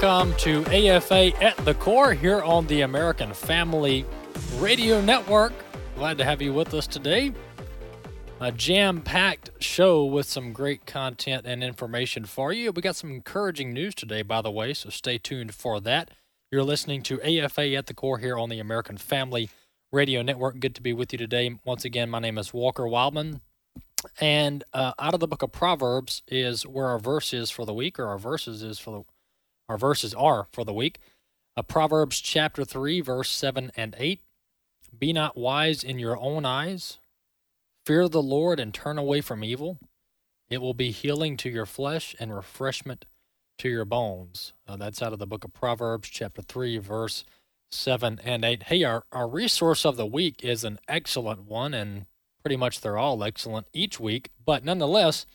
Welcome to AFA at the Core here on the American Family Radio Network. Glad to have you with us today. A jam packed show with some great content and information for you. We got some encouraging news today, by the way, so stay tuned for that. You're listening to AFA at the Core here on the American Family Radio Network. Good to be with you today. Once again, my name is Walker Wildmon. And uh, out of the book of Proverbs is where our verse is for the week, or our verses is for the our verses are for the week. Uh, Proverbs chapter 3, verse 7 and 8. Be not wise in your own eyes. Fear the Lord and turn away from evil. It will be healing to your flesh and refreshment to your bones. Uh, that's out of the book of Proverbs, chapter 3, verse 7 and 8. Hey, our, our resource of the week is an excellent one, and pretty much they're all excellent each week. But nonetheless,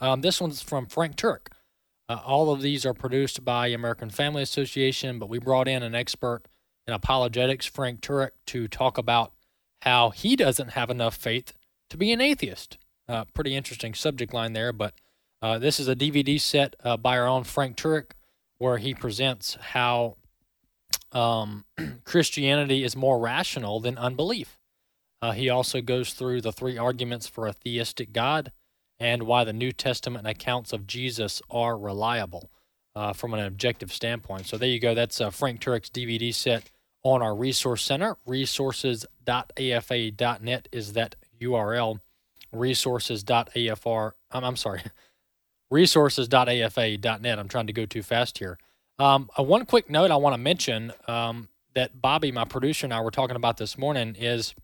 um, this one's from Frank Turek. Uh, all of these are produced by American Family Association, but we brought in an expert in apologetics, Frank Turek, to talk about how he doesn't have enough faith to be an atheist. Uh, pretty interesting subject line there, but uh, this is a DVD set uh, by our own Frank Turek where he presents how um, Christianity is more rational than unbelief. Uh, he also goes through the three arguments for a theistic God and why the New Testament accounts of Jesus are reliable uh, from an objective standpoint. So there you go. That's uh, Frank Turek's DVD set on our resource center. Resources.afa.net is that URL. Resources.afr. I'm, I'm sorry. Resources.afa.net. I'm trying to go too fast here. Um, uh, one quick note I want to mention um, that Bobby, my producer, and I were talking about this morning is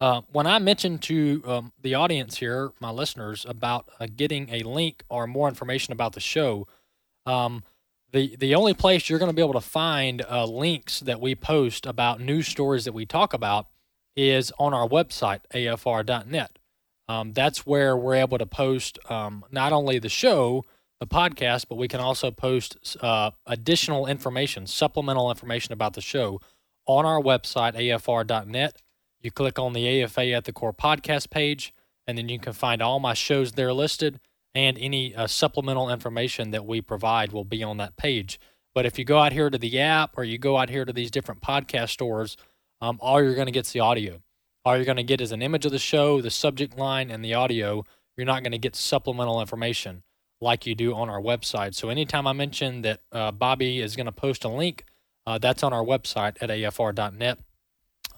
uh, when I mentioned to um, the audience here, my listeners, about uh, getting a link or more information about the show, um, the the only place you're going to be able to find uh, links that we post about news stories that we talk about is on our website afr.net. Um, that's where we're able to post um, not only the show, the podcast, but we can also post uh, additional information, supplemental information about the show on our website afr.net you click on the AFA at the Core podcast page, and then you can find all my shows there listed, and any uh, supplemental information that we provide will be on that page. But if you go out here to the app or you go out here to these different podcast stores, um, all you're going to get is the audio. All you're going to get is an image of the show, the subject line, and the audio. You're not going to get supplemental information like you do on our website. So anytime I mention that uh, Bobby is going to post a link, uh, that's on our website at afr.net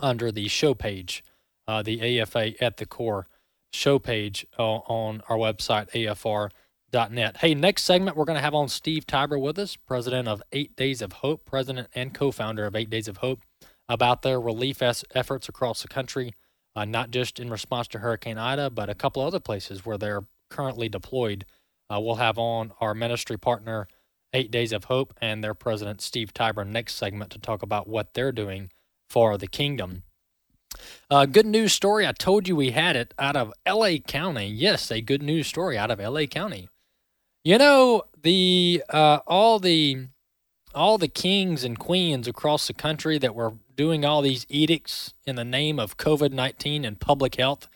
under the show page, uh, the AFA at the core show page uh, on our website, afr.net. Hey, next segment, we're going to have on Steve Tybor with us, president of Eight Days of Hope, president and co founder of Eight Days of Hope, about their relief efforts across the country, uh, not just in response to Hurricane Ida, but a couple other places where they're currently deployed. Uh, we'll have on our ministry partner, Eight Days of Hope, and their president, Steve Tybor, next segment to talk about what they're doing for the kingdom. Uh, good news story. I told you we had it out of LA County. Yes, a good news story out of LA County. You know the uh, all the all the kings and queens across the country that were doing all these edicts in the name of COVID nineteen and public health.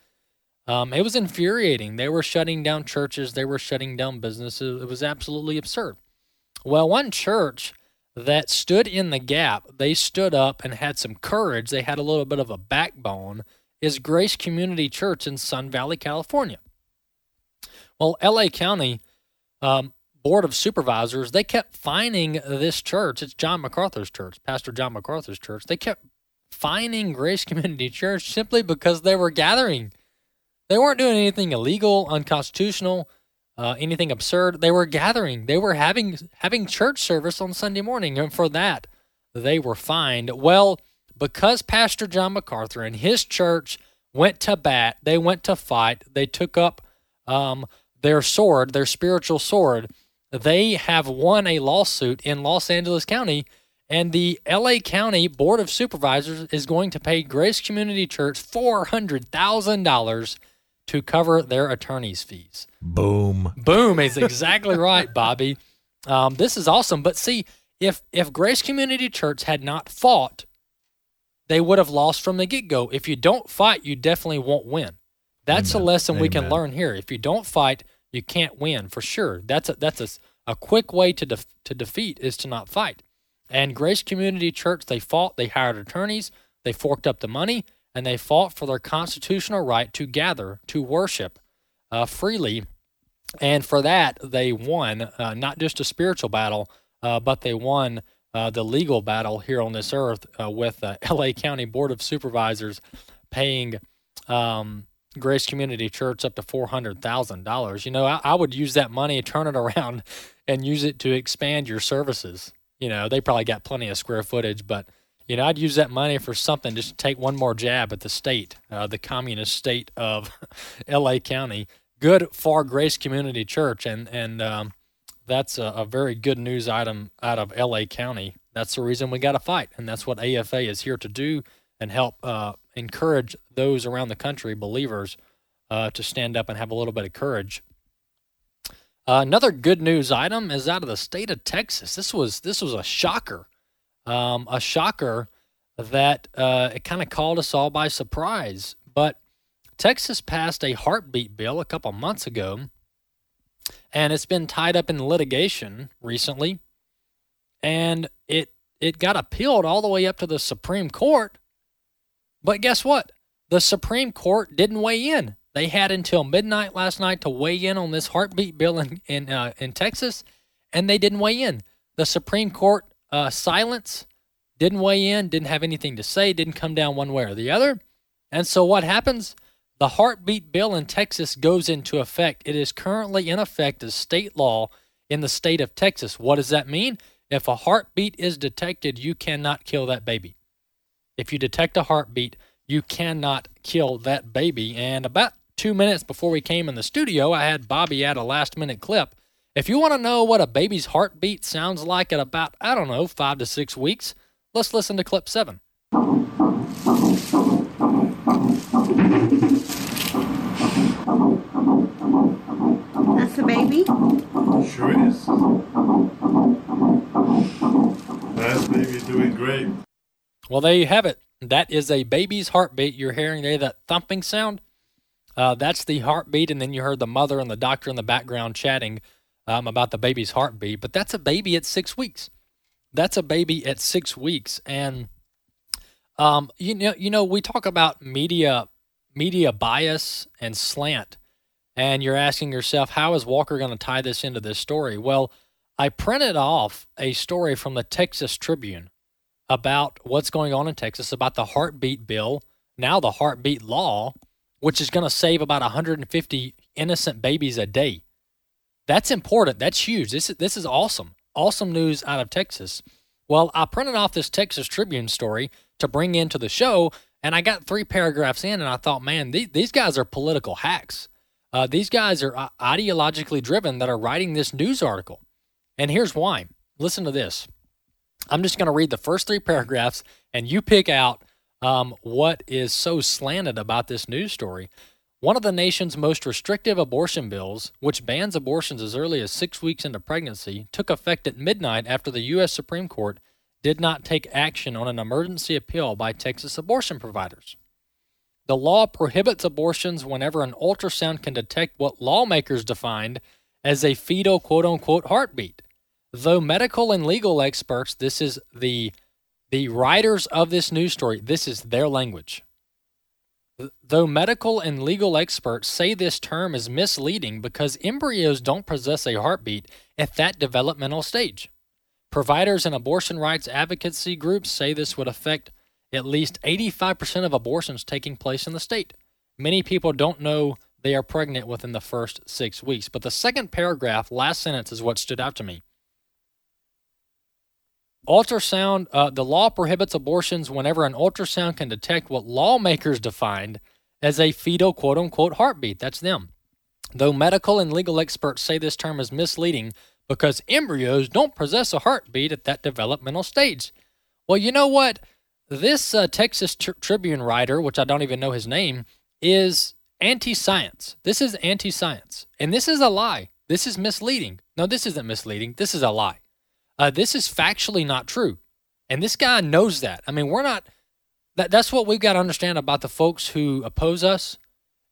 Um, it was infuriating. They were shutting down churches. They were shutting down businesses. It was absolutely absurd. Well, one church that stood in the gap, they stood up and had some courage, they had a little bit of a backbone, is Grace Community Church in Sun Valley, California. Well, LA County um, Board of Supervisors, they kept fining this church. It's John MacArthur's church, Pastor John MacArthur's church. They kept fining Grace Community Church simply because they were gathering. They weren't doing anything illegal, unconstitutional uh, anything absurd. They were gathering. They were having having church service on Sunday morning, and for that they were fined. Well, because Pastor John MacArthur and his church went to bat, they went to fight. They took up um, their sword, their spiritual sword, they have won a lawsuit in Los Angeles County, and the LA County Board of Supervisors is going to pay Grace Community Church $400,000 to cover their attorney's fees. Boom. Boom is exactly right, Bobby. Um, this is awesome. But see, if if Grace Community Church had not fought, they would have lost from the get go. If you don't fight, you definitely won't win. That's Amen. a lesson we can learn here. If you don't fight, you can't win for sure. That's a, that's a, a quick way to def, to defeat is to not fight. And Grace Community Church, they fought. They hired attorneys. They forked up the money, and they fought for their constitutional right to gather to worship uh, freely. And for that, they won uh, not just a spiritual battle, uh, but they won uh, the legal battle here on this earth uh, with the LA County Board of Supervisors paying um, Grace Community Church up to four hundred thousand dollars. You know, I, I would use that money, turn it around, and use it to expand your services. You know, they probably got plenty of square footage, but you know, I'd use that money for something. Just to take one more jab at the state, uh, the communist state of L.A. County. Good Far Grace Community Church, and and um, that's a, a very good news item out of L.A. County. That's the reason we got to fight, and that's what AFA is here to do and help uh, encourage those around the country, believers, uh, to stand up and have a little bit of courage. Uh, another good news item is out of the state of Texas. This was this was a shocker, um, a shocker that uh, it kind of called us all by surprise. But Texas passed a heartbeat bill a couple months ago, and it's been tied up in litigation recently, and it it got appealed all the way up to the Supreme Court. But guess what? The Supreme Court didn't weigh in. They had until midnight last night to weigh in on this heartbeat bill in in, uh, in Texas, and they didn't weigh in. The Supreme Court uh, silence didn't weigh in, didn't have anything to say, didn't come down one way or the other. And so what happens? The heartbeat bill in Texas goes into effect. It is currently in effect as state law in the state of Texas. What does that mean? If a heartbeat is detected, you cannot kill that baby. If you detect a heartbeat, you cannot kill that baby. And about two minutes before we came in the studio, I had Bobby add a last minute clip. If you want to know what a baby's heartbeat sounds like at about, I don't know, five to six weeks, let's listen to clip seven. That's the baby? Sure is. That's baby doing great. Well, there you have it. That is a baby's heartbeat. You're hearing there that thumping sound. Uh, that's the heartbeat, and then you heard the mother and the doctor in the background chatting um, about the baby's heartbeat. But that's a baby at six weeks. That's a baby at six weeks, and um, you know, you know, we talk about media, media bias and slant, and you're asking yourself, how is Walker going to tie this into this story? Well, I printed off a story from the Texas Tribune about what's going on in Texas, about the heartbeat bill, now the heartbeat law, which is going to save about 150 innocent babies a day. That's important. That's huge. This is, this is awesome. Awesome news out of Texas. Well, I printed off this Texas Tribune story to bring into the show, and I got three paragraphs in, and I thought, man, these, these guys are political hacks. Uh, these guys are uh, ideologically driven that are writing this news article. And here's why. Listen to this. I'm just going to read the first three paragraphs, and you pick out um, what is so slanted about this news story. One of the nation's most restrictive abortion bills, which bans abortions as early as six weeks into pregnancy, took effect at midnight after the U.S. Supreme Court did not take action on an emergency appeal by Texas abortion providers. The law prohibits abortions whenever an ultrasound can detect what lawmakers defined as a fetal quote unquote heartbeat. Though medical and legal experts, this is the the writers of this news story, this is their language. Though medical and legal experts say this term is misleading because embryos don't possess a heartbeat at that developmental stage. Providers and abortion rights advocacy groups say this would affect at least 85% of abortions taking place in the state. Many people don't know they are pregnant within the first six weeks. But the second paragraph, last sentence, is what stood out to me. Ultrasound, uh, the law prohibits abortions whenever an ultrasound can detect what lawmakers defined as a fetal quote unquote heartbeat. That's them. Though medical and legal experts say this term is misleading because embryos don't possess a heartbeat at that developmental stage. Well, you know what? This uh, Texas Tri- Tribune writer, which I don't even know his name, is anti science. This is anti science. And this is a lie. This is misleading. No, this isn't misleading. This is a lie. Uh, this is factually not true. And this guy knows that. I mean, we're not. That, that's what we've got to understand about the folks who oppose us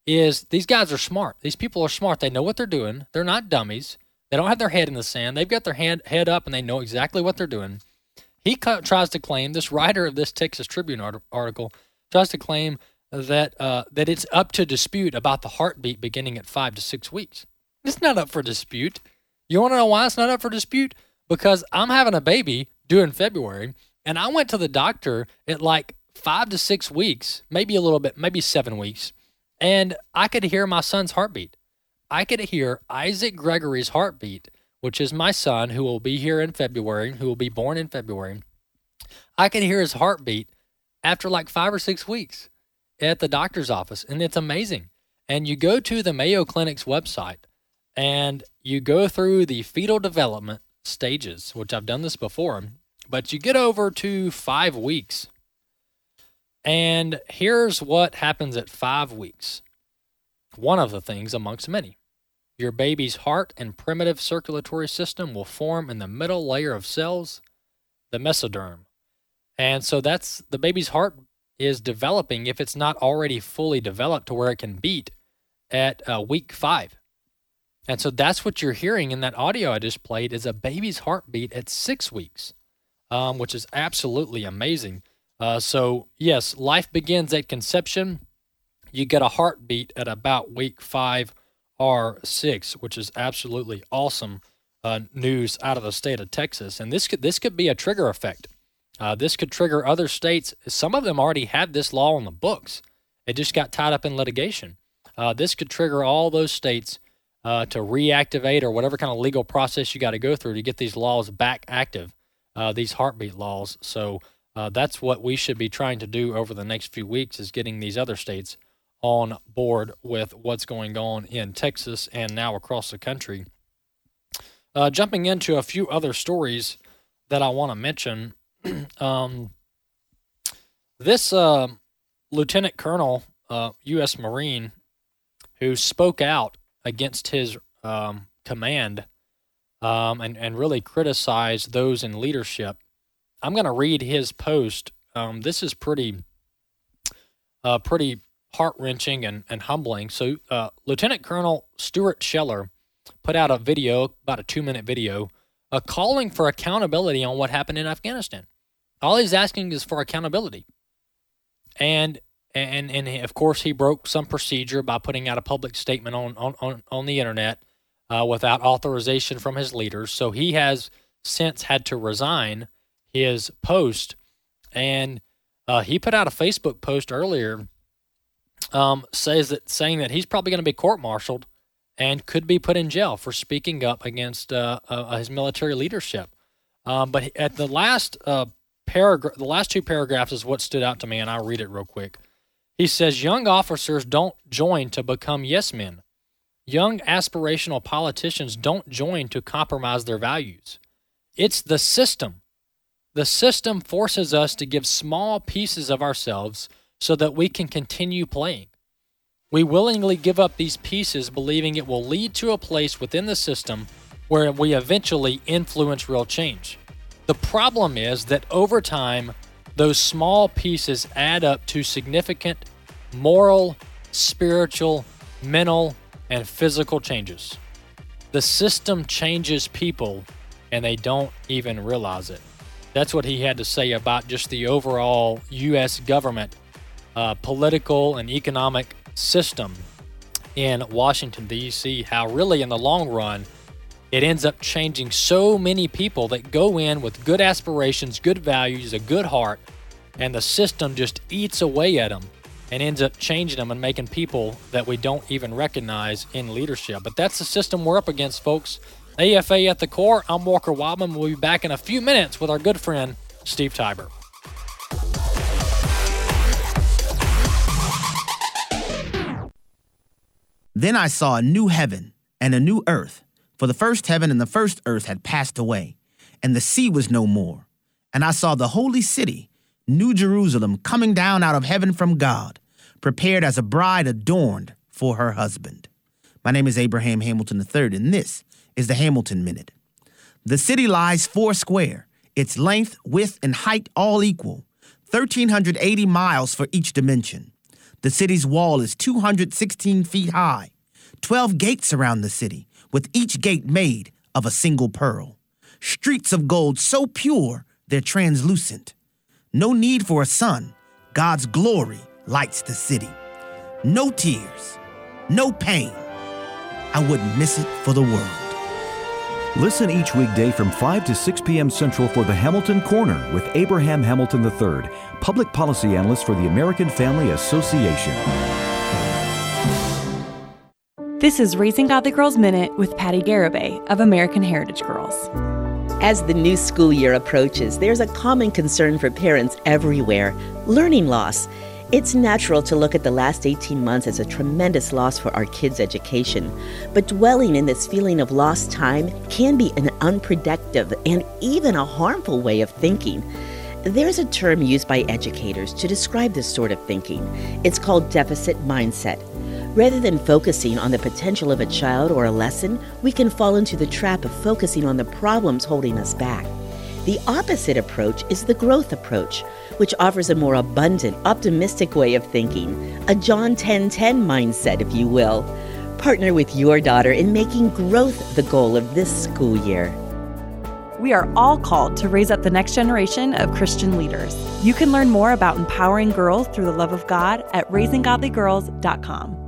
is these guys are smart. These people are smart. They know what they're doing. They're not dummies. They don't have their head in the sand. They've got their hand, head up and they know exactly what they're doing. He co- tries to claim, this writer of this Texas Tribune art- article tries to claim that uh, that it's up to dispute about the heartbeat beginning at five to six weeks. It's not up for dispute. You want to know why it's not up for dispute? Because I'm having a baby due in February, and I went to the doctor at like five to six weeks, maybe a little bit, maybe seven weeks, and I could hear my son's heartbeat. I could hear Isaac Gregory's heartbeat, which is my son who will be here in February, who will be born in February. I could hear his heartbeat after like five or six weeks at the doctor's office, and it's amazing. And you go to the Mayo Clinic's website and you go through the fetal development stages, which I've done this before, but you get over to five weeks. And here's what happens at five weeks one of the things amongst many. Your baby's heart and primitive circulatory system will form in the middle layer of cells, the mesoderm. And so that's the baby's heart is developing if it's not already fully developed to where it can beat at uh, week five. And so that's what you're hearing in that audio I just played is a baby's heartbeat at six weeks, um, which is absolutely amazing. Uh, so, yes, life begins at conception. You get a heartbeat at about week five or six, which is absolutely awesome uh, news out of the state of Texas. And this could this could be a trigger effect. Uh, this could trigger other states. Some of them already had this law on the books. It just got tied up in litigation. Uh, this could trigger all those states uh, to reactivate or whatever kind of legal process you got to go through to get these laws back active, uh, these heartbeat laws. So uh, that's what we should be trying to do over the next few weeks is getting these other states on board with what's going on in Texas and now across the country. Uh, jumping into a few other stories that I want to mention. um, this uh, lieutenant colonel, uh, U.S. Marine, who spoke out against his um, command um, and, and really criticized those in leadership. I'm going to read his post. Um, this is pretty, uh, pretty heart wrenching and, and humbling. So, uh, Lieutenant Colonel Stuart Scheller put out a video, about a two minute video, uh, calling for accountability on what happened in Afghanistan. All he's asking is for accountability. And and and of course he broke some procedure by putting out a public statement on on on, on the internet uh, without authorization from his leaders. So he has since had to resign his post, and uh, he put out a Facebook post earlier, um, says that saying that he's probably going to be court-martialed and could be put in jail for speaking up against uh, uh, his military leadership. Um, but at the last uh, paragraph, the last two paragraphs is what stood out to me, and I'll read it real quick. He says, Young officers don't join to become yes men. Young aspirational politicians don't join to compromise their values. It's the system. The system forces us to give small pieces of ourselves so that we can continue playing. We willingly give up these pieces, believing it will lead to a place within the system where we eventually influence real change. The problem is that over time, those small pieces add up to significant moral, spiritual, mental, and physical changes. The system changes people and they don't even realize it. That's what he had to say about just the overall U.S. government, uh, political, and economic system in Washington, D.C. How, really, in the long run, it ends up changing so many people that go in with good aspirations, good values, a good heart, and the system just eats away at them and ends up changing them and making people that we don't even recognize in leadership. But that's the system we're up against, folks. AFA at the core. I'm Walker Wildmon. We'll be back in a few minutes with our good friend, Steve Tybor. Then I saw a new heaven and a new earth. For the first heaven and the first earth had passed away, and the sea was no more. And I saw the holy city, New Jerusalem, coming down out of heaven from God, prepared as a bride adorned for her husband. My name is Abraham Hamilton III, and this is the Hamilton Minute. The city lies four square, its length, width, and height all equal, 1,380 miles for each dimension. The city's wall is 216 feet high, 12 gates around the city, with each gate made of a single pearl. Streets of gold so pure they're translucent. No need for a sun. God's glory lights the city. No tears, no pain. I wouldn't miss it for the world. Listen each weekday from 5 to 6 p.m. Central for the Hamilton Corner with Abraham Hamilton III, public policy analyst for the American Family Association. This is Raising Godly Girls Minute with Patti Garibay of American Heritage Girls. As the new school year approaches, there's a common concern for parents everywhere learning loss. It's natural to look at the last 18 months as a tremendous loss for our kids' education, but dwelling in this feeling of lost time can be an unproductive and even a harmful way of thinking. There's a term used by educators to describe this sort of thinking. It's called deficit mindset. Rather than focusing on the potential of a child or a lesson, we can fall into the trap of focusing on the problems holding us back. The opposite approach is the growth approach, which offers a more abundant, optimistic way of thinking, a John 10:10 mindset, if you will. Partner with your daughter in making growth the goal of this school year. We are all called to raise up the next generation of Christian leaders. You can learn more about empowering girls through the love of God at raisinggodlygirls.com.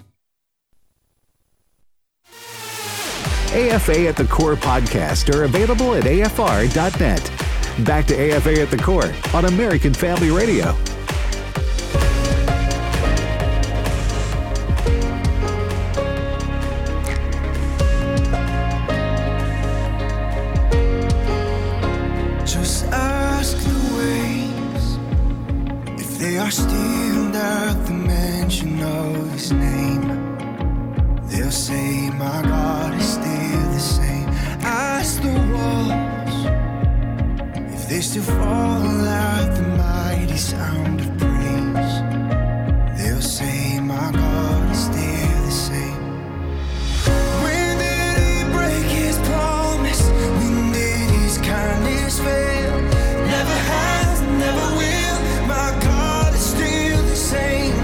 AFA at the Core podcast are available at afr.net. Back to AFA at the Core on American Family Radio. If fall at the mighty sound of praise. They'll say, My God is still the same. When did he break his promise? When did his kindness fail? Never has, never will. My God is still the same.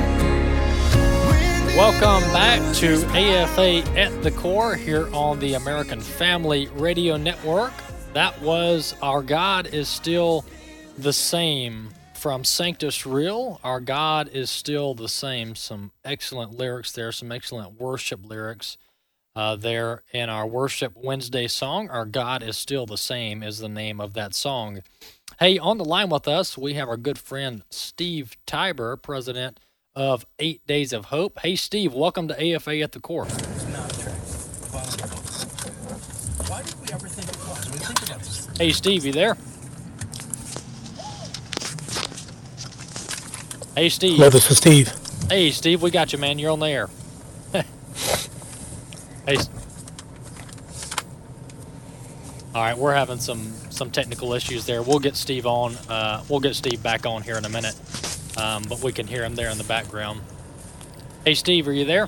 Welcome back to AFA at the Core here on the American Family Radio Network. That was Our God is Still the Same from Sanctus Real. Our God is Still the Same. Some excellent lyrics there, some excellent worship lyrics uh, there in our Worship Wednesday song. Our God is Still the Same is the name of that song. Hey, on the line with us, we have our good friend Steve Tybor, president of Eight Days of Hope. Hey, Steve, welcome to AFA at the Core. Hey, Steve, you there? Hey, Steve. Hello, this is Steve. Hey, Steve, we got you, man. You're on the air. hey. All right, we're having some some technical issues there. We'll get Steve on. Uh, we'll get Steve back on here in a minute, um, but we can hear him there in the background. Hey, Steve, are you there?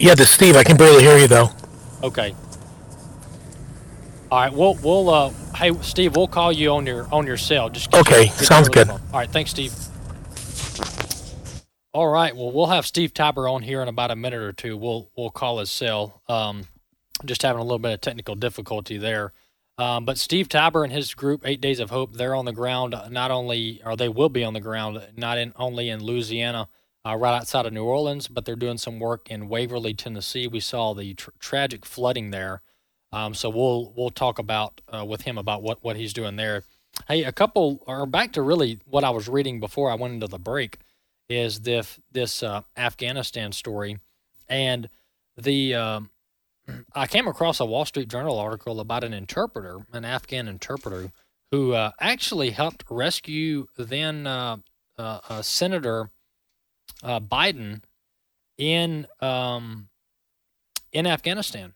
Yeah, this is Steve. I can barely hear you though. Okay. All right, we'll we'll uh, hey Steve, we'll call you on your on your cell. Just Okay, your- sounds good. phone. All right, thanks, Steve. All right, well we'll have Steve Tybor on here in about a minute or two. We'll we'll call his cell. Um, just having a little bit of technical difficulty there. Um, but Steve Tybor and his group, Eight Days of Hope, they're on the ground. Not only, or they will be on the ground, not in only in Louisiana, uh, right outside of New Orleans, but they're doing some work in Waverly, Tennessee. We saw the tr- tragic flooding there, um, so we'll we'll talk about uh, with him about what what he's doing there. Hey, a couple, or back to really what I was reading before I went into the break, is this this uh, Afghanistan story, and the um, I came across a Wall Street Journal article about an interpreter, an Afghan interpreter, who uh, actually helped rescue then uh, uh, uh, Senator uh, Biden in um, in Afghanistan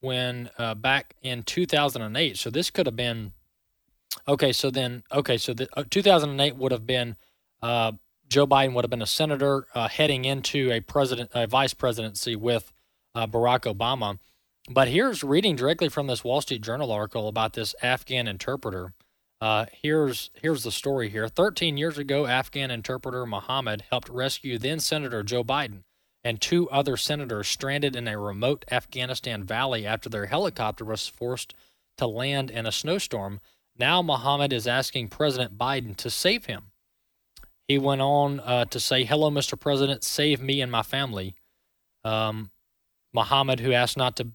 when uh, back in 2008. So this could have been okay. So then okay. So the, uh, 2008 would have been uh, Joe Biden would have been a senator uh, heading into a president, a vice presidency with uh, Barack Obama. But here's reading directly from this Wall Street Journal article about this Afghan interpreter. Uh, here's here's the story here. 13 years ago, Afghan interpreter Muhammad helped rescue then Senator Joe Biden and two other senators stranded in a remote Afghanistan valley after their helicopter was forced to land in a snowstorm. Now Muhammad is asking President Biden to save him. He went on uh, to say, "Hello, Mr. President, save me and my family." Um, Muhammad, who asked not to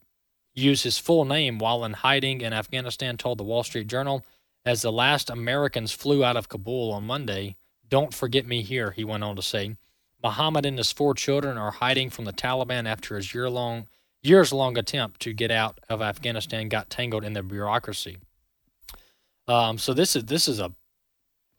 use his full name while in hiding in Afghanistan, told the Wall Street Journal, as the last Americans flew out of Kabul on Monday, don't forget me here, he went on to say. Muhammad and his four children are hiding from the Taliban after his year long years long attempt to get out of Afghanistan got tangled in the bureaucracy. Um, so this is this is a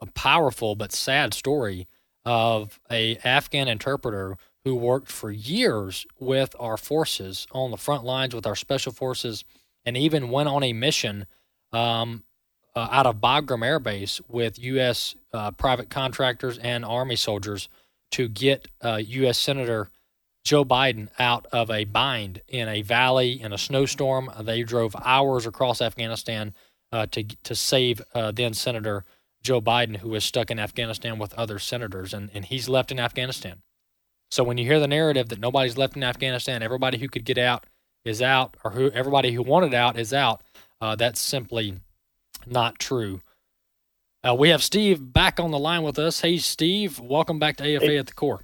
a powerful but sad story of a Afghan interpreter who worked for years with our forces on the front lines with our special forces, and even went on a mission um, uh, out of Bagram Air Base with U.S. Uh, private contractors and Army soldiers to get uh, U.S. Senator Joe Biden out of a bind in a valley in a snowstorm. They drove hours across Afghanistan uh, to to save uh, then Senator Joe Biden, who was stuck in Afghanistan with other senators, and, and he's left in Afghanistan. So when you hear the narrative that nobody's left in Afghanistan, everybody who could get out is out, or who everybody who wanted out is out, uh, that's simply not true. Uh, we have Steve back on the line with us. Hey, Steve, welcome back to AFA Hey. at the core.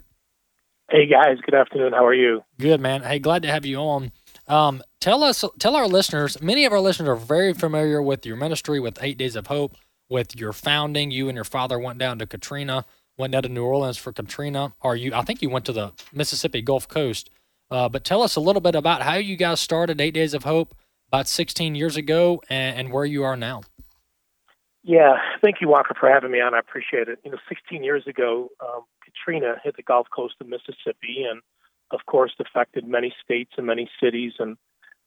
Hey guys, good afternoon. How are you? Good man. Hey, glad to have you on. Um, tell us, tell our listeners. Many of our listeners are very familiar with your ministry, with Eight Days of Hope, with your founding. You and your father went down to Katrina, went down to New Orleans for Katrina. Or you, I think you went to the Mississippi Gulf Coast. Uh, but tell us a little bit about how you guys started Eight Days of Hope about 16 years ago, and, and where you are now. Yeah, thank you, Walker, for having me on. I appreciate it. You know, 16 years ago, um, Katrina hit the Gulf Coast of Mississippi, and of course, affected many states and many cities. And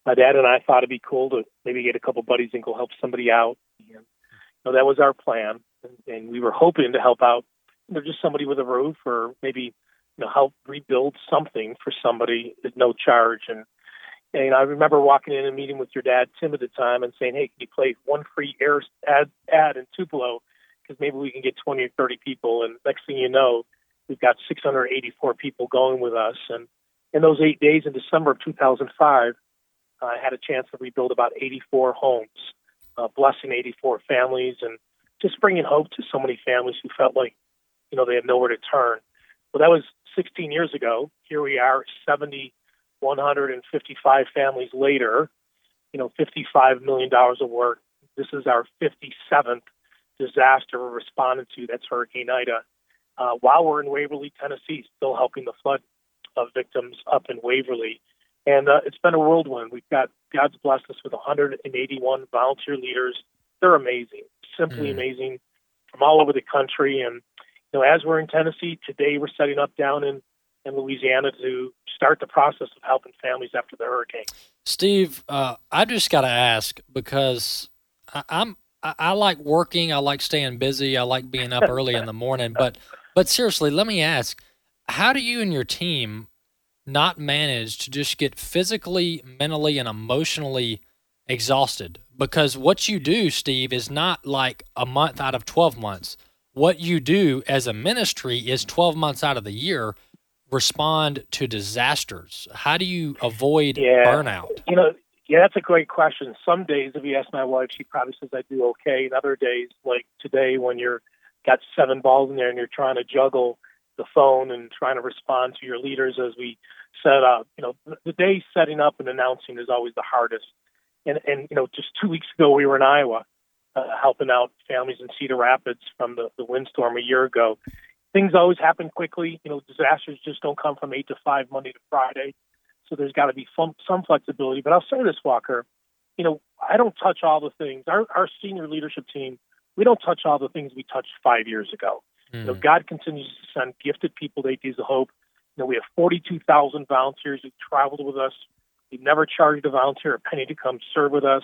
my dad and I thought it'd be cool to maybe get a couple buddies and go help somebody out. And, you know, that was our plan, and, and we were hoping to help out, you know, just somebody with a roof, or maybe you know, help rebuild something for somebody at no charge. And and I remember walking in and meeting with your dad, Tim, at the time, and saying, "Hey, can you play one free air ad ad in Tupelo? Because maybe we can get 20 or 30 people." And next thing you know, we've got 684 people going with us. And in those eight days in December of 2005, I had a chance to rebuild about 84 homes, uh, blessing 84 families, and just bringing hope to so many families who felt like, you know, they had nowhere to turn. Well, that was 16 years ago. Here we are, 70. 155 families later, you know, $55 million of work. This is our 57th disaster we're responding to. That's Hurricane Ida. Uh, while we're in Waverly, Tennessee, still helping the flood uh, victims up in Waverly. And uh, it's been a whirlwind. We've got God's blessed us with 181 volunteer leaders. They're amazing, simply Mm. amazing, from all over the country. And you know, as we're in Tennessee today, we're setting up down in in Louisiana to start the process of helping families after the hurricane. Steve, uh, I just got to ask because I, I'm I, I like working. I like staying busy. I like being up early in the morning. But but seriously, let me ask: How do you and your team not manage to just get physically, mentally, and emotionally exhausted because what you do, Steve, is not like a month out of 12 months. What you do as a ministry is 12 months out of the year respond to disasters. How do you avoid yeah. burnout? You know, yeah, that's a great question. Some days, if you ask my wife, she probably says I do okay. And other days, like today, when you're got seven balls in there and you're trying to juggle the phone and trying to respond to your leaders as we set up, you know, the, the day setting up and announcing is always the hardest. And and you know, just two weeks ago, we were in Iowa, uh, helping out families in Cedar Rapids from the the windstorm a year ago. Things always happen quickly. You know, disasters just don't come from eight to five Monday to Friday. So there's got to be some some flexibility. But I'll say this, Walker. You know, I don't touch all the things. Our our senior leadership team, we don't touch all the things we touched five years ago. Mm. You know, God continues to send gifted people to Days of Hope. You know, we have 42,000 volunteers who traveled with us we never charged a volunteer a penny to come serve with us.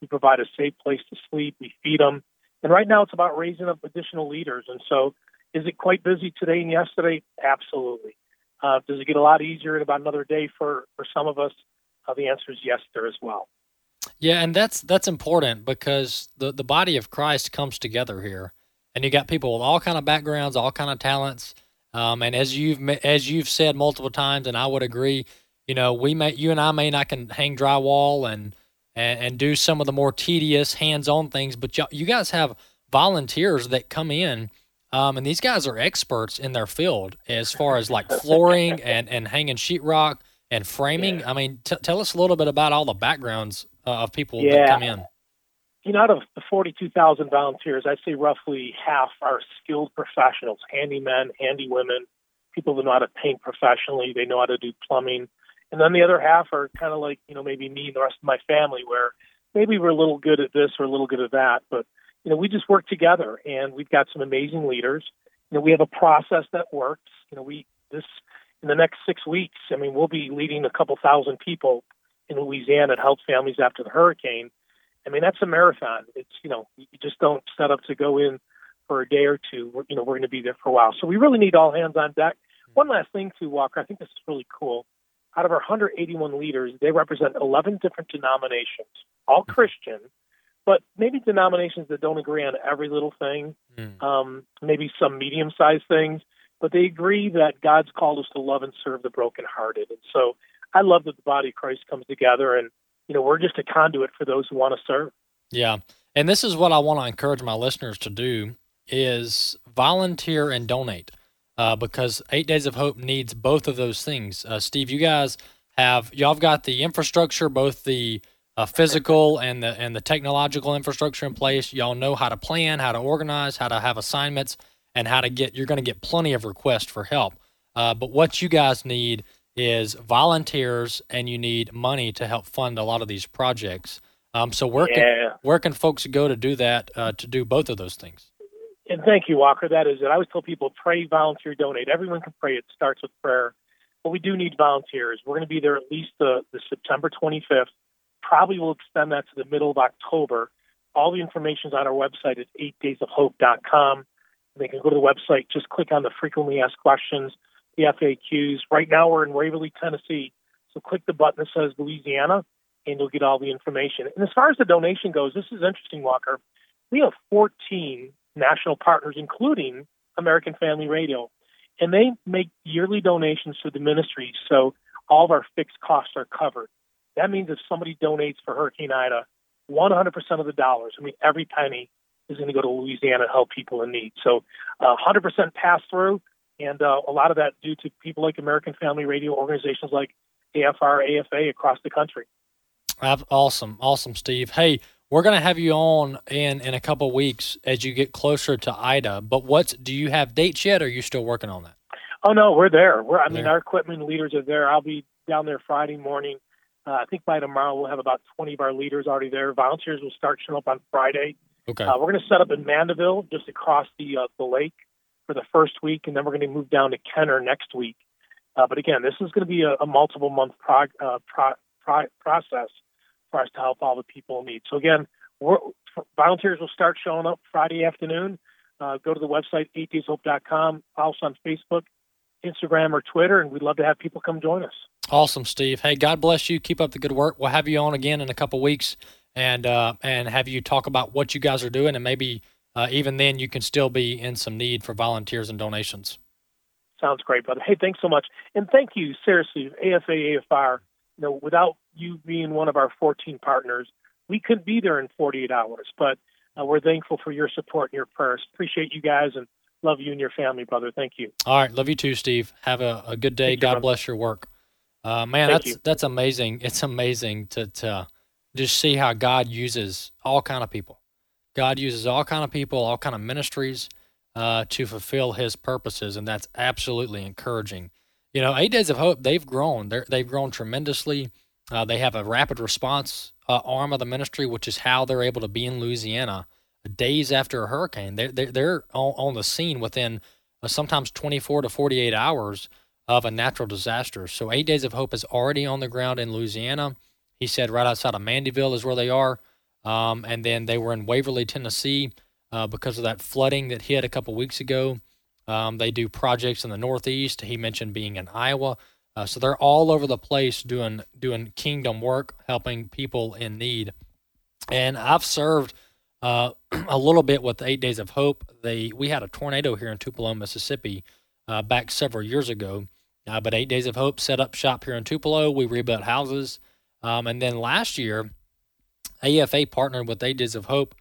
We provide a safe place to sleep. We feed them. And right now it's about raising up additional leaders. And so is it quite busy today and yesterday? Absolutely. Uh, does it get a lot easier in about another day for, for some of us? Uh, the answer is yes, there as well. Yeah, and that's that's important because the the body of Christ comes together here, and you got people with all kind of backgrounds, all kind of talents. Um, and as you've as you've said multiple times, and I would agree, you know, we may, you and I may not can hang drywall and, and, and do some of the more tedious hands-on things, but you, you guys have volunteers that come in, um, and these guys are experts in their field as far as like flooring and, and hanging sheetrock and framing. Yeah. I mean, t- tell us a little bit about all the backgrounds uh, of people yeah. that come in. You know, out of the 42,000 volunteers, I'd say roughly half are skilled professionals, handymen, handy women, people that know how to paint professionally. They know how to do plumbing and then the other half are kind of like you know maybe me and the rest of my family where maybe we're a little good at this or a little good at that but you know we just work together and we've got some amazing leaders. You know we have a process that works. You know we this in the next six weeks i mean we'll be leading a couple thousand people in louisiana to help families after the hurricane. I mean that's a marathon. It's you know you just don't set up to go in for a day or two. We're, you know we're going to be there for a while. So we really need all hands on deck. One last thing too walker i think this is really cool. Out of our 181 leaders, they represent 11 different denominations, all. Christian, but maybe denominations that don't agree on every little thing, mm. um, maybe some medium sized things, but they agree that God's called us to love and serve the brokenhearted. And so I love that the body of Christ comes together and, you know, we're just a conduit for those who want to serve. Yeah. And this is what I want to encourage my listeners to do is volunteer and donate uh, because Eight Days of Hope needs both of those things. Uh, Steve, you guys have y'all have got the infrastructure, both the uh, physical and the and the technological infrastructure in place. Y'all know how to plan, how to organize, how to have assignments, and how to get. You're going to get plenty of requests for help. Uh, but what you guys need is volunteers, and you need money to help fund a lot of these projects. Um, so where can yeah. where can folks go to do that? Uh, to do both of those things? and thank you, Walker. That is it. I always tell people pray, volunteer, donate. Everyone can pray. It starts with prayer. But we do need volunteers. We're going to be there at least the, the September 25th. Probably will extend that to the middle of October. All the information is on our website at 8daysofhope.com. They can go to the website, just click on the frequently asked questions, the FAQs. Right now we're in Waverly, Tennessee. So click the button that says Louisiana, and you'll get all the information. And as far as the donation goes, this is interesting, Walker. We have 14 national partners, including American Family Radio. And they make yearly donations to the ministry, so all of our fixed costs are covered. That means if somebody donates for Hurricane Ida, 100% of the dollars, I mean, every penny is going to go to Louisiana to help people in need. So uh, 100% pass through, and uh, a lot of that due to people like American Family Radio, organizations like AFR, AFA across the country. Awesome. Awesome, Steve. Hey, we're going to have you on in in a couple weeks as you get closer to Ida. But what's do you have dates yet? Or are you still working on that? Oh no, we're there. We're I mean our equipment leaders are there. I'll be down there Friday morning. Uh, I think by tomorrow we'll have about 20 of our leaders already there. Volunteers will start showing up on Friday. Okay. Uh, we're going to set up in Mandeville, just across the uh, the lake, for the first week, and then we're going to move down to Kenner next week. Uh, but again, this is going to be a, a multiple month prog- uh, pro- pro- process for us to help all the people in need. So again, volunteers will start showing up Friday afternoon. Uh, go to the website, 8dayshope.com, follow us on Facebook, Instagram, or Twitter, and we'd love to have people come join us. Awesome, Steve. Hey, God bless you. Keep up the good work. We'll have you on again in a couple weeks and uh, and have you talk about what you guys are doing, and maybe uh, even then you can still be in some need for volunteers and donations. Sounds great, brother. Hey, thanks so much, and thank you seriously, AFA AFR. You know, without you being one of our 14 partners, we couldn't be there in 48 hours. But uh, we're thankful for your support and your prayers. Appreciate you guys and love you and your family, brother. Thank you. All right, love you too, Steve. Have a, a good day. Thank God brother. bless your work. Uh, man, Thank that's you. that's amazing. It's amazing to to just see how God uses all kind of people. God uses all kind of people, all kind of ministries uh, to fulfill His purposes, and that's absolutely encouraging. You know, Eight Days of Hope they've grown. They're, they've grown tremendously. Uh, they have a rapid response uh, arm of the ministry, which is how they're able to be in Louisiana days after a hurricane. They're they're, they're on, on the scene within uh, sometimes 24 to 48 hours of a natural disaster. So Eight Days of Hope is already on the ground in Louisiana. He said right outside of Mandeville is where they are, um, and then they were in Waverly, Tennessee, uh, because of that flooding that hit a couple weeks ago. Um, they do projects in the Northeast. He mentioned being in Iowa. Uh, so they're all over the place doing doing kingdom work, helping people in need. And I've served uh, a little bit with Eight Days of Hope. They we had a tornado here in Tupelo, Mississippi, uh, back several years ago. Uh, but Eight Days of Hope set up shop here in Tupelo. We rebuilt houses, um, and then last year, AFA partnered with Eight Days of Hope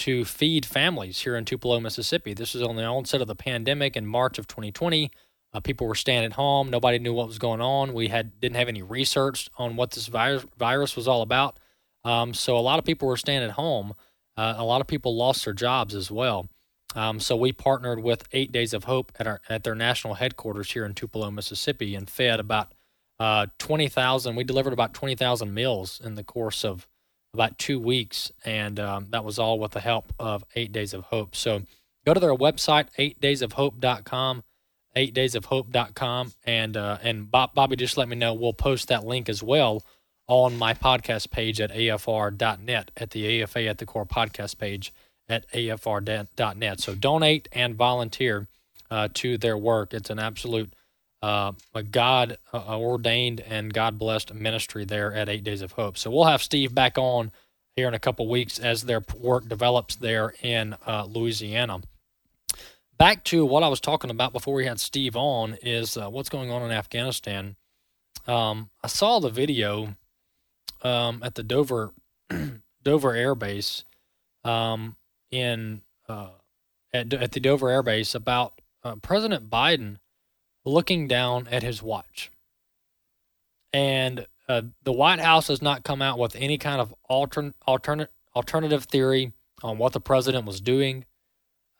to feed families here in Tupelo, Mississippi. This was on the onset of the pandemic in March of 2020. Uh, people were staying at home. Nobody knew what was going on. We had didn't have any research on what this virus virus was all about. Um, so a lot of people were staying at home. Uh, a lot of people lost their jobs as well. Um, so we partnered with Eight Days of Hope at our at their national headquarters here in Tupelo, Mississippi, and fed about uh, twenty thousand. We delivered about twenty thousand meals in the course of about two weeks, and um, that was all with the help of Eight Days of Hope. So go to their website, eightdaysofhope.com, eightdaysofhope.com, and uh, and Bob, Bobby just let me know we'll post that link as well on my podcast page at afr.net at the AFA at the Core podcast page at afr.net. So donate and volunteer uh, to their work. It's an absolute uh, God uh, ordained and God blessed ministry there at Eight Days of Hope. So we'll have Steve back on here in a couple weeks as their work develops there in uh, Louisiana. Back to what I was talking about before we had Steve on is uh, what's going on in Afghanistan. Um, I saw the video um, at the Dover Dover Air Base um, in uh, at, at the Dover Air Base about uh, President Biden looking down at his watch. And uh, the White House has not come out with any kind of altern- alternate alternative theory on what the president was doing.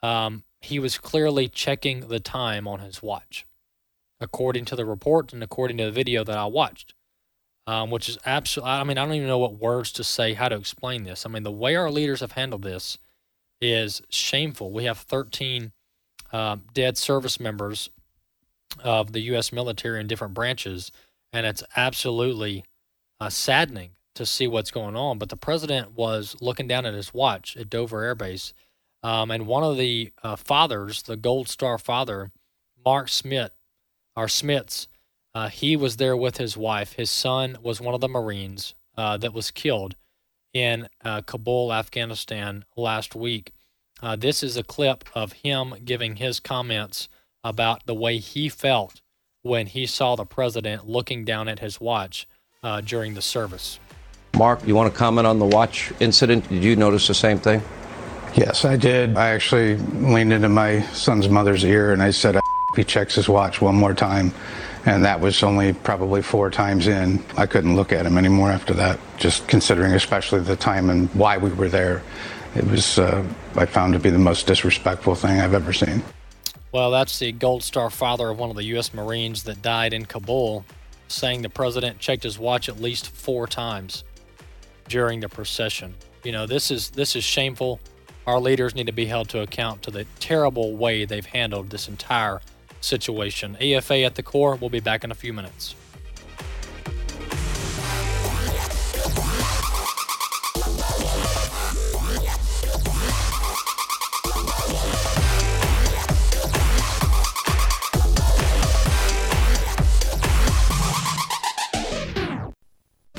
Um, he was clearly checking the time on his watch, according to the report and according to the video that I watched. Um, which is absolutely, I mean, I don't even know what words to say, how to explain this. I mean, the way our leaders have handled this is shameful. We have 13 um, dead service members of the U.S. military in different branches, and it's absolutely uh, saddening to see what's going on. But the president was looking down at his watch at Dover Air Base, um, and one of the uh, fathers, the Gold Star father, Mark Smith, or Smits, uh, he was there with his wife. His son was one of the Marines uh, that was killed in uh, Kabul, Afghanistan last week. Uh, this is a clip of him giving his comments about the way he felt when he saw the president looking down at his watch uh, during the service. Mark, you want to comment on the watch incident? Did you notice the same thing? Yes, I did. I actually leaned into my son's mother's ear and I said, he checks his watch one more time. And that was only probably four times in. I couldn't look at him anymore after that, just considering especially the time and why we were there. It was, uh, I found to be the most disrespectful thing I've ever seen. Well, that's the Gold Star father of one of the U.S. Marines that died in Kabul, saying the president checked his watch at least four times during the procession. You know, this is this is shameful. Our leaders need to be held to account to the terrible way they've handled this entire situation. AFA at the core. We'll be back in a few minutes.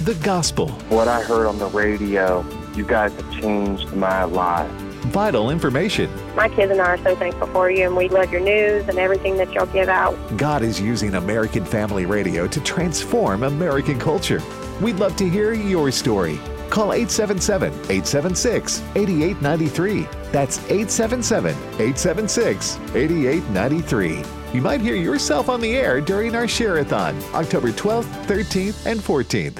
The gospel. What I heard on the radio You guys have changed my life. Vital information. My kids and I are so thankful for you, and we love your news and everything that y'all give out. God is using American Family Radio to transform American culture. We'd love to hear your story. Call 877 876 8893. That's 877 876 8893. You might hear yourself on the air during our Share-a-thon, October 12th, 13th, and 14th.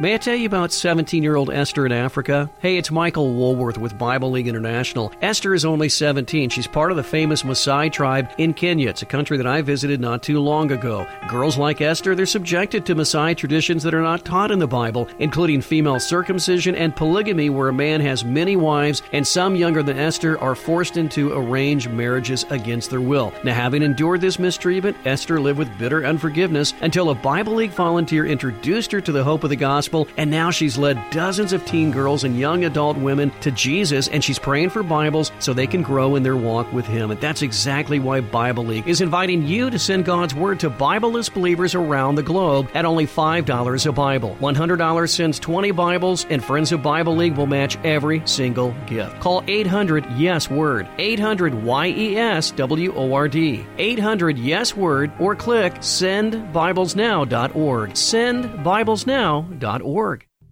May I tell you about 17 year old Esther in Africa? Hey, it's Michael Woolworth with Bible League International. Esther is only 17. She's part of the famous Maasai tribe in Kenya. It's a country that I visited not too long ago. Girls like Esther, they're subjected to Maasai traditions that are not taught in the Bible, including female circumcision and polygamy, where a man has many wives, and some younger than Esther are forced into arranged marriages against their will. Now, having endured this mistreatment, Esther lived with bitter unforgiveness until a Bible League volunteer introduced her to the hope of the gospel gospel, and now she's led dozens of teen girls and young adult women to Jesus, and she's praying for Bibles so they can grow in their walk with Him. And that's exactly why Bible League is inviting you to send God's Word to Bibleless believers around the globe at only $5 a Bible. $100 sends 20 Bibles, and Friends of Bible League will match every single gift. Call 800 Yes Word, 800 Y E S W O R D, 800 Yes Word, or click sendbiblesnow.org. Sendbiblesnow.org.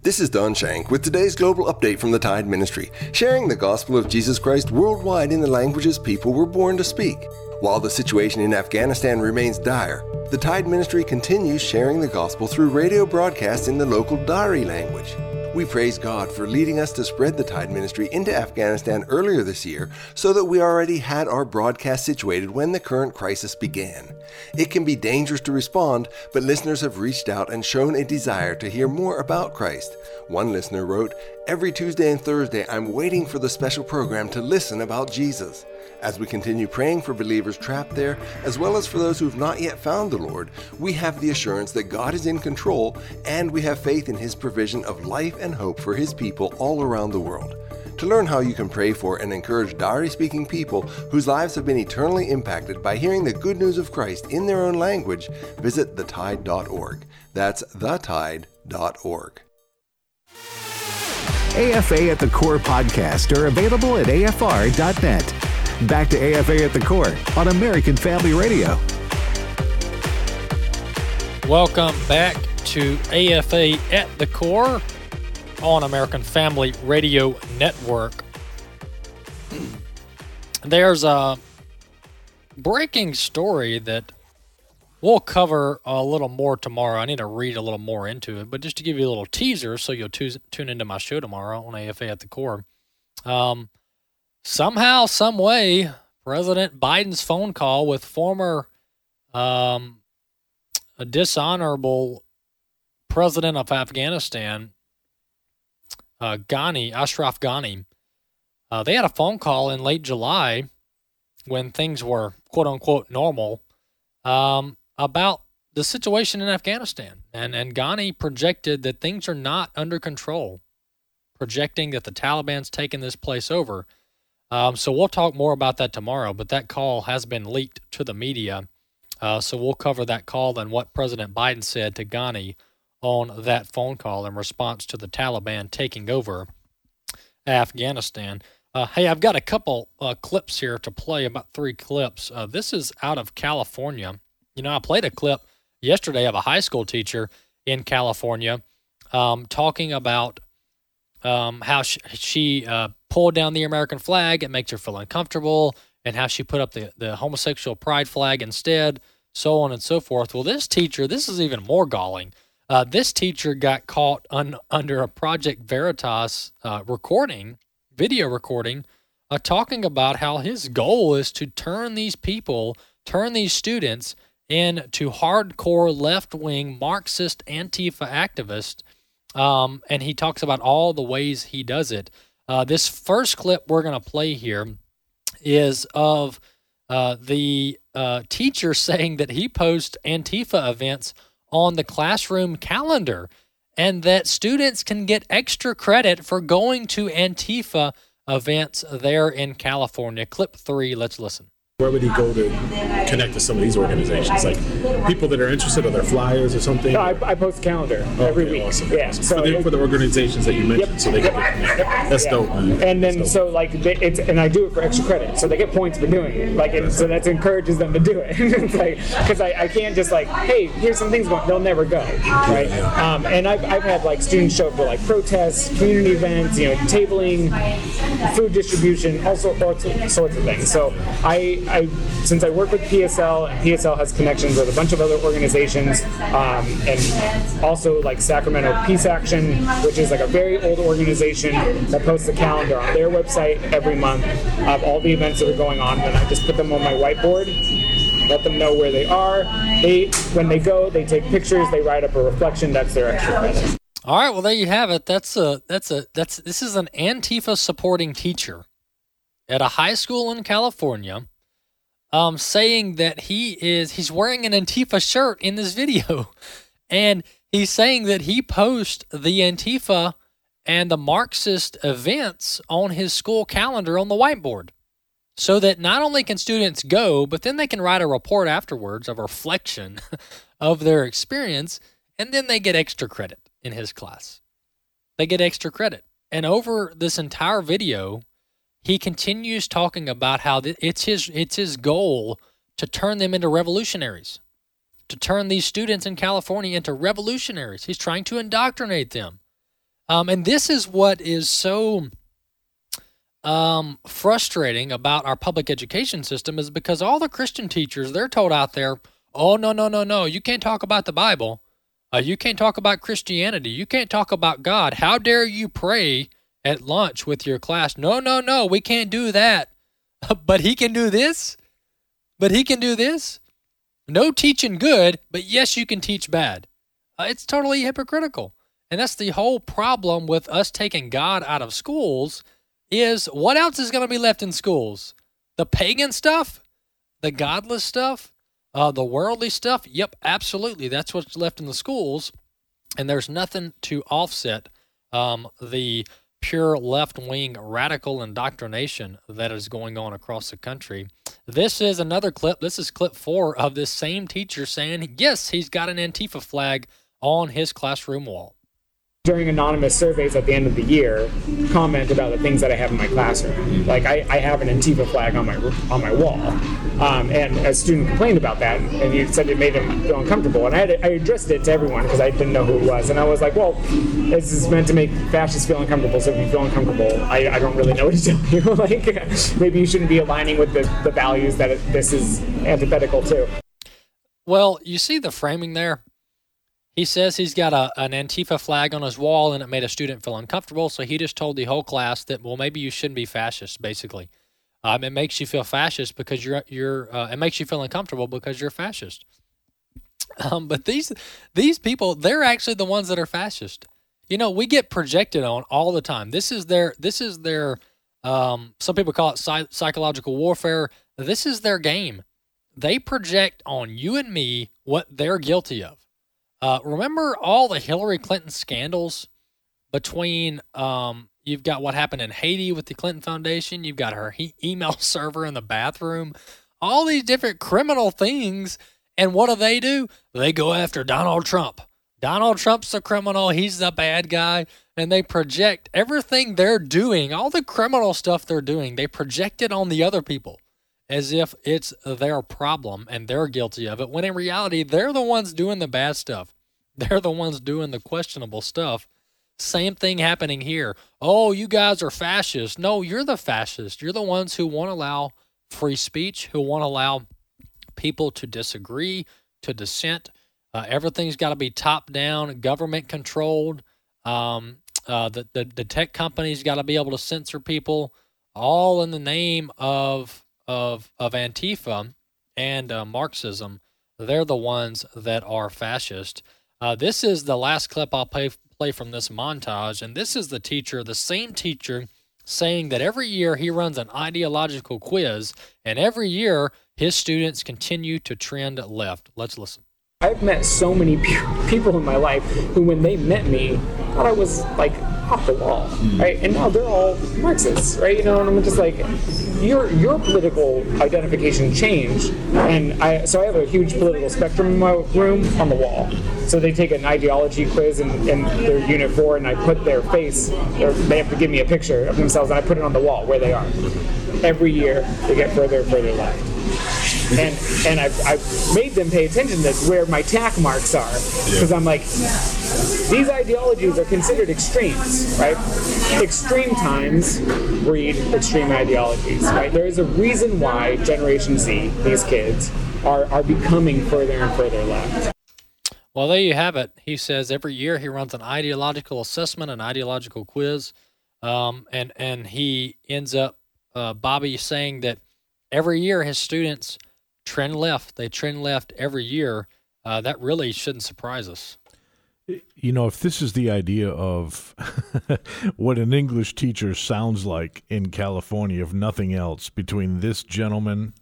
This is Don Shenk with today's global update from the Tide Ministry, sharing the gospel of Jesus Christ worldwide in the languages people were born to speak. While the situation in Afghanistan remains dire, the Tide Ministry continues sharing the gospel through radio broadcasts in the local Dari language. We praise God for leading us to spread the Tide Ministry into Afghanistan earlier this year so that we already had our broadcast situated when the current crisis began. It can be dangerous to respond, but listeners have reached out and shown a desire to hear more about Christ. One listener wrote, Every Tuesday and Thursday, I'm waiting for the special program to listen about Jesus. As we continue praying for believers trapped there, as well as for those who have not yet found the Lord, we have the assurance that God is in control and we have faith in His provision of life and hope for His people all around the world. To learn how you can pray for and encourage Dari speaking people whose lives have been eternally impacted by hearing the good news of Christ in their own language, visit thetide.org. That's thetide.org. AFA at the Core podcast are available at afr.net. Back to AFA at the Core on American Family Radio. Welcome back to AFA at the Core on American Family Radio Network. There's a breaking story that we'll cover a little more tomorrow. I need to read a little more into it, but just to give you a little teaser so you'll tune into my show tomorrow on AFA at the Core. Um, somehow, some way, President Biden's phone call with former um, dishonorable president of Afghanistan uh, Ghani, Ashraf Ghani, uh, they had a phone call in late July when things were quote unquote normal um, about the situation in Afghanistan. And, and Ghani projected that things are not under control, projecting that the Taliban's taken this place over. Um, so we'll talk more about that tomorrow, but that call has been leaked to the media. Uh, so we'll cover that call and what President Biden said to Ghani on that phone call in response to the Taliban taking over Afghanistan. Uh, hey, I've got a couple uh, clips here to play, about three clips. Uh, this is out of California. You know, I played a clip yesterday of a high school teacher in California um, talking about um, how she, she uh, pulled down the American flag. It makes her feel uncomfortable, and how she put up the, the homosexual pride flag instead, so on and so forth. Well, this teacher, this is even more galling. Uh, this teacher got caught un, under a Project Veritas uh, recording, video recording, uh, talking about how his goal is to turn these people, turn these students into hardcore left wing Marxist Antifa activists Um, and he talks about all the ways he does it. Uh, this first clip we're going to play here is of uh, the uh, teacher saying that he posts Antifa events on the classroom calendar and that students can get extra credit for going to Antifa events there in California. Clip three, let's listen where would he go to connect to some of these organizations? Like people that are interested or their flyers or something? No, I, I post a calendar every week. Awesome. Yeah, so for the, for the, organizations that you mentioned, yep. so they can get connected. Yep. That's yeah. dope, man. And then so like they, it's and I do it for extra credit, so they get points for doing it. Like and so that encourages them to do it. it's like because I, I can't just like hey here's some things going. They'll never go, right? Um, and I've, I've had like students show up for like protests, community events, you know, tabling, food distribution, all sorts of things. So I I, since I work with PSL, and PSL has connections with a bunch of other organizations, um, and also like Sacramento Peace Action, which is like a very old organization that posts a calendar on their website every month of all the events that are going on. And I just put them on my whiteboard let them know where they are. They, when they go, they take pictures. They write up a reflection. That's their extra credit. All right. Well, there you have it. That's a that's a that's this is an Antifa supporting teacher at a high school in California um, saying that he is he's wearing an Antifa shirt in this video, and he's saying that he posts the Antifa and the Marxist events on his school calendar on the whiteboard, so that not only can students go, but then they can write a report afterwards, a reflection of their experience, and then they get extra credit in his class. They get extra credit. And over this entire video, he continues talking about how it's his it's his goal to turn them into revolutionaries, to turn these students in California into revolutionaries. He's trying to indoctrinate them, um, and this is what is so um, frustrating about our public education system is because all the Christian teachers they're told out there, oh no no no no, you can't talk about the Bible. Uh, you can't talk about Christianity. You can't talk about God. How dare you pray at lunch with your class. No, no, no, we can't do that. but he can do this? But he can do this? No teaching good, but yes, you can teach bad. Uh, it's totally hypocritical. And that's the whole problem with us taking God out of schools is what else is going to be left in schools? The pagan stuff? The godless stuff? Uh, the worldly stuff? Yep, absolutely. That's what's left in the schools. And there's nothing to offset um, the pure left wing radical indoctrination that is going on across the country. This is another clip. This is clip four of this same teacher saying, yes, he's got an Antifa flag on his classroom wall during anonymous surveys at the end of the year comment about the things that I have in my classroom. Like I, I have an Antifa flag on my on my wall, um, and a student complained about that, and he said it made him feel uncomfortable. And I, had, I addressed it to everyone because I didn't know who it was, and I was like, well, this is meant to make fascists feel uncomfortable. So if you feel uncomfortable, I, I don't really know what to tell you. like maybe you shouldn't be aligning with the, the values that it, this is antithetical to. Well, you see the framing there. He says he's got a, an Antifa flag on his wall and it made a student feel uncomfortable. So he just told the whole class that, well, maybe you shouldn't be fascist, basically. Um, it makes you feel fascist because you're, you're uh, it makes you feel uncomfortable because you're fascist. Um, but these, these people, they're actually the ones that are fascist. You know, we get projected on all the time. This is their, this is their, um, some people call it psych- psychological warfare. This is their game. They project on you and me what they're guilty of. Uh, remember all the Hillary Clinton scandals between um, you've got what happened in Haiti with the Clinton Foundation, you've got her he- email server in the bathroom, all these different criminal things. And what do they do? They go after Donald Trump. Donald Trump's the criminal, he's the bad guy. And they project everything they're doing, all the criminal stuff they're doing, they project it on the other people as if it's their problem and they're guilty of it, when in reality, they're the ones doing the bad stuff. They're the ones doing the questionable stuff. Same thing happening here. Oh, you guys are fascists. No, you're the fascists. You're the ones who won't allow free speech, who won't allow people to disagree, to dissent. Uh, everything's got to be top down, government controlled. Um, uh, the, the, the tech companies got to be able to censor people, all in the name of of of Antifa and uh, Marxism, they're the ones that are fascist. Uh, this is the last clip I'll play play from this montage. And this is the teacher, the same teacher, saying that every year he runs an ideological quiz, and every year his students continue to trend left. Let's listen. I've met so many people in my life who, when they met me, thought I was like off the wall, right? And now they're all Marxists, right? You know, and I'm just like, your your political identification changed, and I so I have a huge political spectrum in my room on the wall. So they take an ideology quiz in, in their unit four, and I put their face, they have to give me a picture of themselves, and I put it on the wall where they are. Every year, they get further and further left and and I've, I've made them pay attention to where my tack marks are. Because I'm like these ideologies are considered extremes right? Extreme times breed extreme ideologies right? There is a reason why generation z these kids are are becoming further and further left. Well there you have it. He says every year he runs an ideological assessment an ideological quiz um, and and he ends up uh, bobby saying that every year his students trend left. They trend left every year. Uh, that really shouldn't surprise us. You know, if this is the idea of what an English teacher sounds like in California, if nothing else, between this gentleman,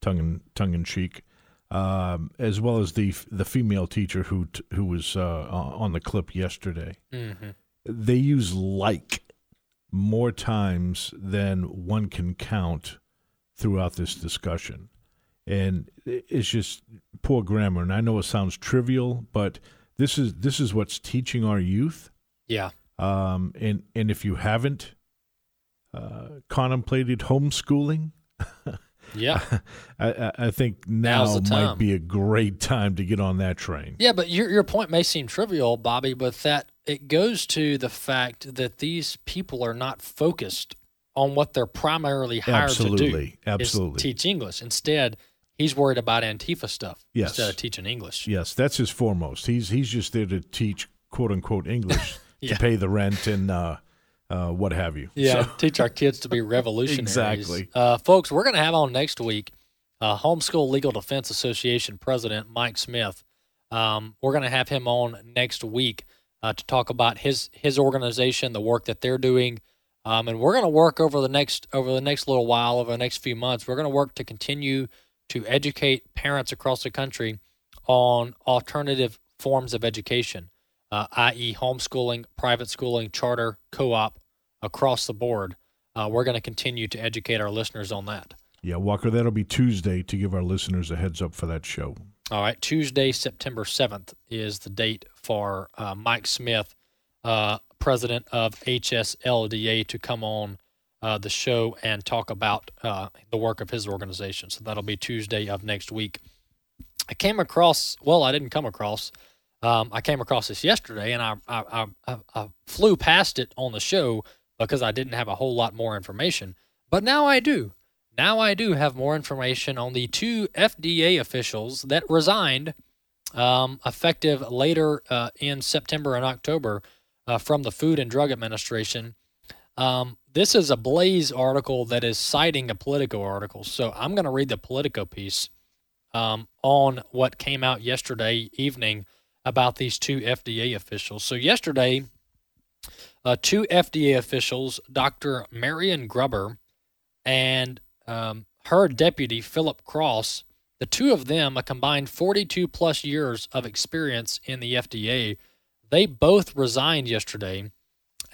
tongue in, tongue in cheek, um, as well as the the female teacher who who was uh, on the clip yesterday, mm-hmm. they use like more times than one can count throughout this discussion and it's just poor grammar. And I know it sounds trivial, but this is this is what's teaching our youth. Yeah. Um, and and if you haven't uh, contemplated homeschooling, yeah, I, I think now might be a great time to get on that train. Yeah, but your your point may seem trivial, Bobby, but that it goes to the fact that these people are not focused on what they're primarily hired absolutely, to do. Absolutely, teach English. Instead, he's worried about Antifa stuff yes. instead of teaching English. Yes, that's his foremost. He's he's just there to teach quote unquote English yeah. to pay the rent and uh, uh, what have you. Yeah, so. teach our kids to be revolutionaries. exactly, uh, folks. We're going to have on next week uh, Homeschool Legal Defense Association President Mike Smith. Um, we're going to have him on next week uh, to talk about his his organization, the work that they're doing. Um, and we're going to work over the next over the next little while, over the next few months. We're going to work to continue to educate parents across the country on alternative forms of education, uh, i.e., homeschooling, private schooling, charter, co op, across the board. Uh, we're going to continue to educate our listeners on that. Yeah, Walker, that'll be Tuesday to give our listeners a heads up for that show. All right, Tuesday, September 7th is the date for uh, Mike Smith, uh, president of HSLDA, to come on uh, the show and talk about uh, the work of his organization. So that'll be Tuesday of next week. I came across, well, I didn't come across, um, I came across this yesterday and I, I, I, I, flew past it on the show because I didn't have a whole lot more information. But now I do. Now I do have more information on the two FDA officials that resigned um, effective later uh, in September and October uh, from the Food and Drug Administration. Um, this is a Blaze article that is citing a Politico article. So I'm going to read the Politico piece um, on what came out yesterday evening about these two FDA officials. So yesterday, uh, two FDA officials, Dr. Marion Gruber and um, her deputy, Philip Cross, the two of them, a combined 42 plus years of experience in the FDA, they both resigned yesterday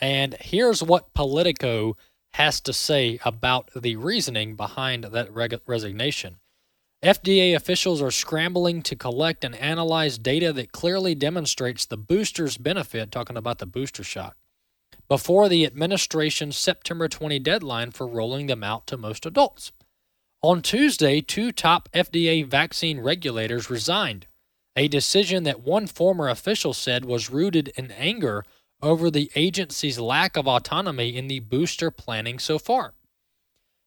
and here's what Politico has to say about the reasoning behind that reg- resignation. FDA officials are scrambling to collect and analyze data that clearly demonstrates the booster's benefit, talking about the booster shot, before the administration's September 20 deadline for rolling them out to most adults. On Tuesday, two top FDA vaccine regulators resigned, a decision that one former official said was rooted in anger over the agency's lack of autonomy in the booster planning so far.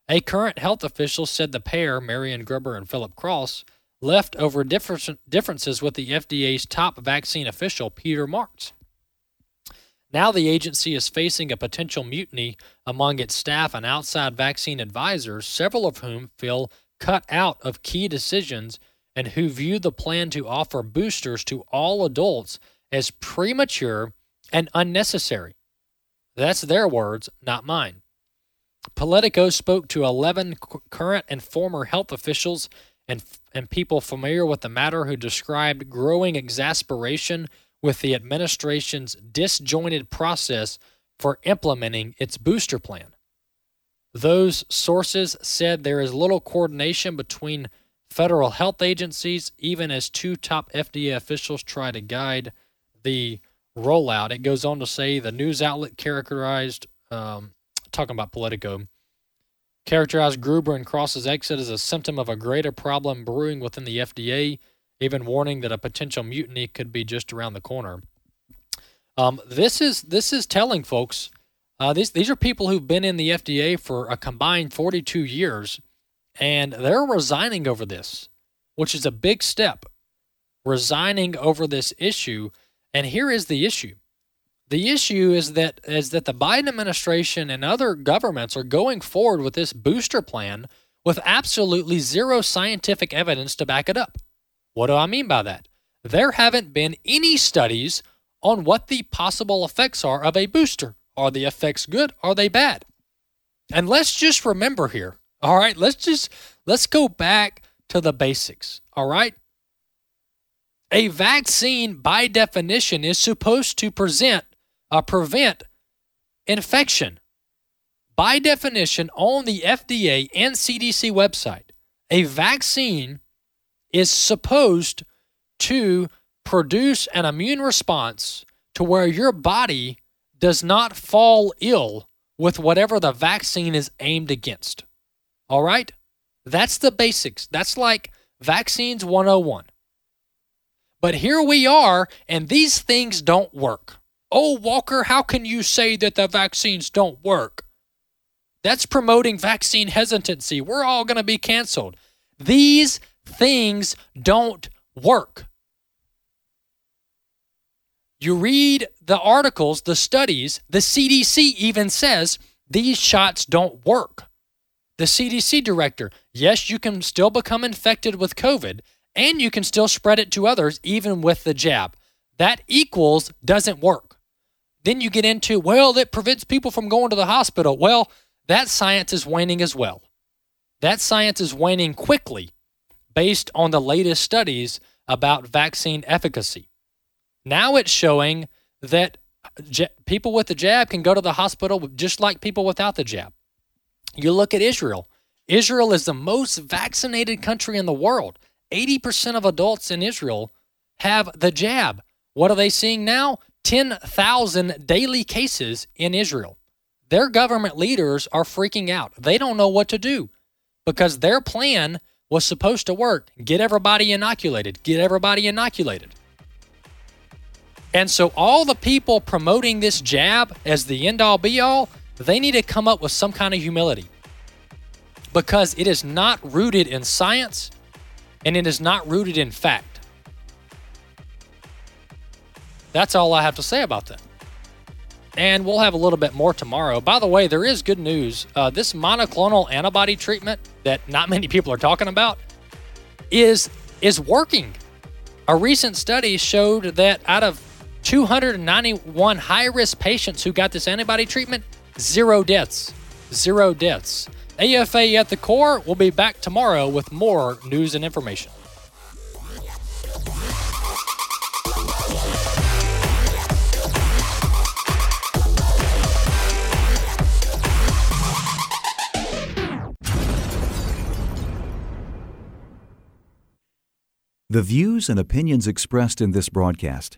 A current health official said the pair, Marion Gruber and Philip Cross, left over differences with the FDA's top vaccine official, Peter Marks. Now the agency is facing a potential mutiny among its staff and outside vaccine advisors, several of whom feel cut out of key decisions and who view the plan to offer boosters to all adults as premature and unnecessary. That's their words, not mine. Politico spoke to 11 current and former health officials and, and people familiar with the matter who described growing exasperation with the administration's disjointed process for implementing its booster plan. Those sources said there is little coordination between federal health agencies, even as two top FDA officials try to guide the rollout. It goes on to say the news outlet characterized, um, talking about Politico, characterized Gruber and Cross's exit as a symptom of a greater problem brewing within the FDA, even warning that a potential mutiny could be just around the corner. Um, this is this is telling folks. Uh, these these are people who've been in the FDA for a combined 42 years, and they're resigning over this, which is a big step. Resigning over this issue and here is the issue. The issue is that is that the Biden administration and other governments are going forward with this booster plan with absolutely zero scientific evidence to back it up. What do I mean by that? There haven't been any studies on what the possible effects are of a booster. Are the effects good? Are they bad? And let's just remember here, all right? Let's just let's go back to the basics, all right? A vaccine, by definition, is supposed to present, uh, prevent infection. By definition, on the FDA and CDC website, a vaccine is supposed to produce an immune response to where your body does not fall ill with whatever the vaccine is aimed against. All right? That's the basics. That's like vaccines 101. But here we are, and these things don't work. Oh, Walker, how can you say that the vaccines don't work? That's promoting vaccine hesitancy. We're all going to be canceled. These things don't work. You read the articles, the studies, the CDC even says these shots don't work. The CDC director, yes, you can still become infected with COVID, and you can still spread it to others even with the jab. That equals doesn't work. Then you get into, well, it prevents people from going to the hospital. Well, that science is waning as well. That science is waning quickly based on the latest studies about vaccine efficacy. Now it's showing that j- people with the jab can go to the hospital just like people without the jab. You look at Israel. Israel is the most vaccinated country in the world. 80% of adults in Israel have the jab. What are they seeing now? 10,000 daily cases in Israel. Their government leaders are freaking out. They don't know what to do because their plan was supposed to work get everybody inoculated, get everybody inoculated. And so, all the people promoting this jab as the end all be all, they need to come up with some kind of humility because it is not rooted in science and it is not rooted in fact. That's all I have to say about that. And we'll have a little bit more tomorrow. By the way, there is good news. Uh, this monoclonal antibody treatment that not many people are talking about is is working. A recent study showed that out of 291 high risk patients who got this antibody treatment, zero deaths. Zero deaths. AFA at the core. We'll be back tomorrow with more news and information. The views and opinions expressed in this broadcast